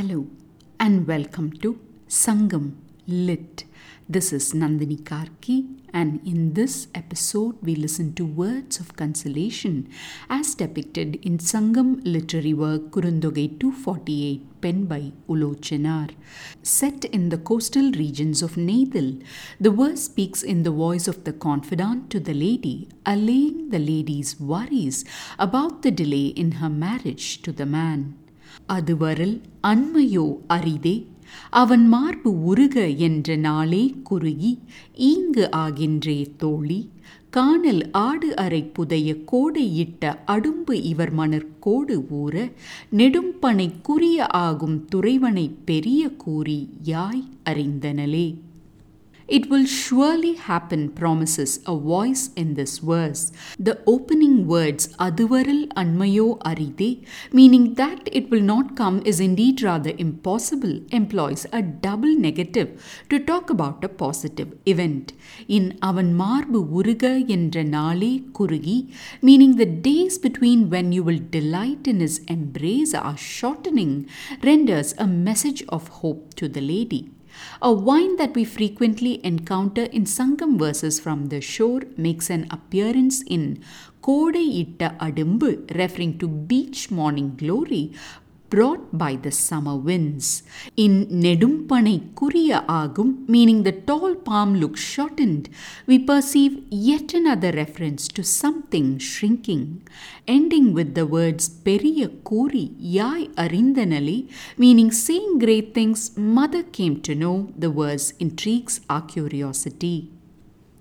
Hello and welcome to Sangam Lit. This is Nandini Karky, and in this episode, we listen to words of consolation as depicted in Sangam literary work Kurundogai 248, penned by Ulochenar. Set in the coastal regions of Neithal, the verse speaks in the voice of the confidant to the lady, allaying the lady's worries about the delay in her marriage to the man. அதுவரல் அண்மையோ அரிதே அவன் மார்பு உருக என்ற நாளே குறுகி ஈங்கு ஆகின்றே தோழி காணல் ஆடு அறை புதைய கோடையிட்ட இட்ட அடும்பு இவர் மணற்கோடு ஊற நெடும்பனை குறிய ஆகும் துறைவனை பெரிய கூறி யாய் அறிந்தனலே It will surely happen, promises a voice in this verse. The opening words, Aduvaral Anmayo Aride, meaning that it will not come, is indeed rather impossible, employs a double negative to talk about a positive event. In Avan Marbu Uruga Nale Kurugi, meaning the days between when you will delight in his embrace are shortening, renders a message of hope to the lady. A wine that we frequently encounter in Sangam verses from the shore makes an appearance in Kodai Itta Adumbu, referring to beach morning glory brought by the summer winds. In Nedumpane Kuriya Agum, meaning the tall palm looks shortened, we perceive yet another reference to something shrinking, ending with the words Periya Kuri Yai Arindanali, meaning saying great things mother came to know, the verse intrigues our curiosity.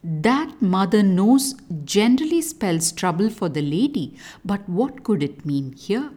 That mother knows generally spells trouble for the lady, but what could it mean here?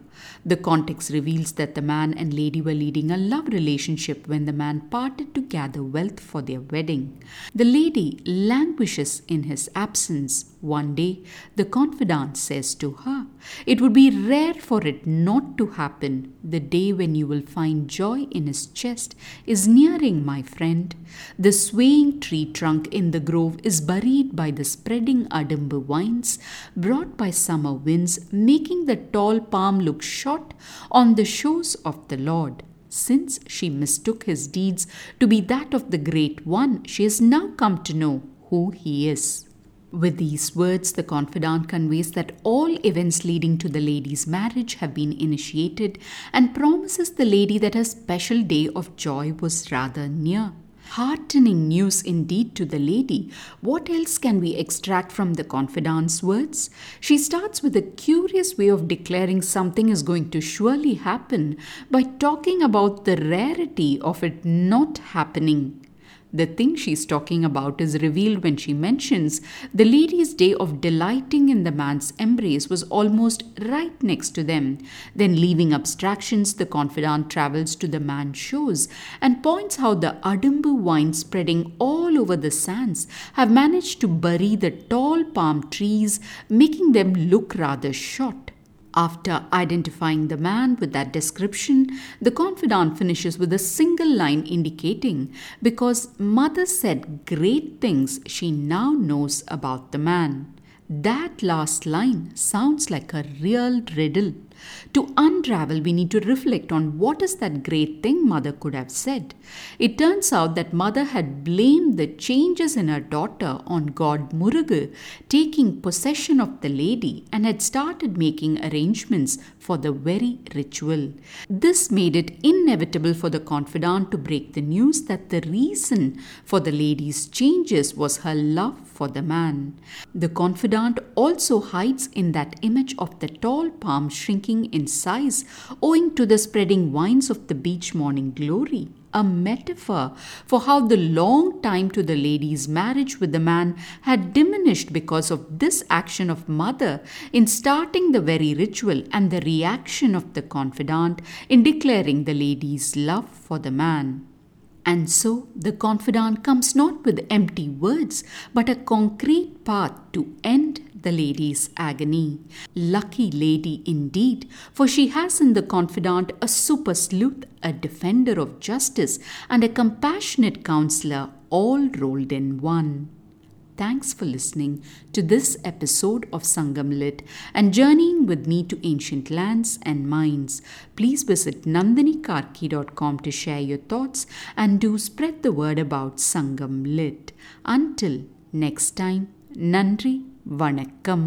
The context reveals that the man and lady were leading a love relationship when the man parted to gather wealth for their wedding. The lady languishes in his absence. One day, the confidant says to her, It would be rare for it not to happen. The day when you will find joy in his chest is nearing, my friend. The swaying tree trunk in the grove is buried by the spreading adumbu vines brought by summer winds, making the tall palm look short on the shores of the Lord. Since she mistook his deeds to be that of the Great One, she has now come to know who he is. With these words, the confidant conveys that all events leading to the lady's marriage have been initiated and promises the lady that her special day of joy was rather near. Heartening news indeed to the lady. What else can we extract from the confidant's words? She starts with a curious way of declaring something is going to surely happen by talking about the rarity of it not happening. The thing she's talking about is revealed when she mentions the lady's day of delighting in the man's embrace was almost right next to them. Then, leaving abstractions, the confidant travels to the man's shores and points how the Adumbu wine spreading all over the sands have managed to bury the tall palm trees, making them look rather short. After identifying the man with that description, the confidant finishes with a single line indicating because mother said great things she now knows about the man. That last line sounds like a real riddle. To unravel, we need to reflect on what is that great thing mother could have said. It turns out that mother had blamed the changes in her daughter on god Murugu taking possession of the lady and had started making arrangements for the very ritual. This made it inevitable for the confidant to break the news that the reason for the lady's changes was her love for the man. The confidant also hides in that image of the tall palm shrinking in size owing to the spreading vines of the beach morning glory. A metaphor for how the long time to the lady's marriage with the man had diminished because of this action of mother in starting the very ritual and the reaction of the confidant in declaring the lady's love for the man. And so the confidant comes not with empty words, but a concrete path to end the lady's agony. Lucky lady indeed, for she has in the confidant a super sleuth, a defender of justice, and a compassionate counselor, all rolled in one. Thanks for listening to this episode of Sangam Lit and journeying with me to ancient lands and minds. Please visit nandinikarky.com to share your thoughts and do spread the word about Sangam Lit. Until next time, Nandri வணக்கம்.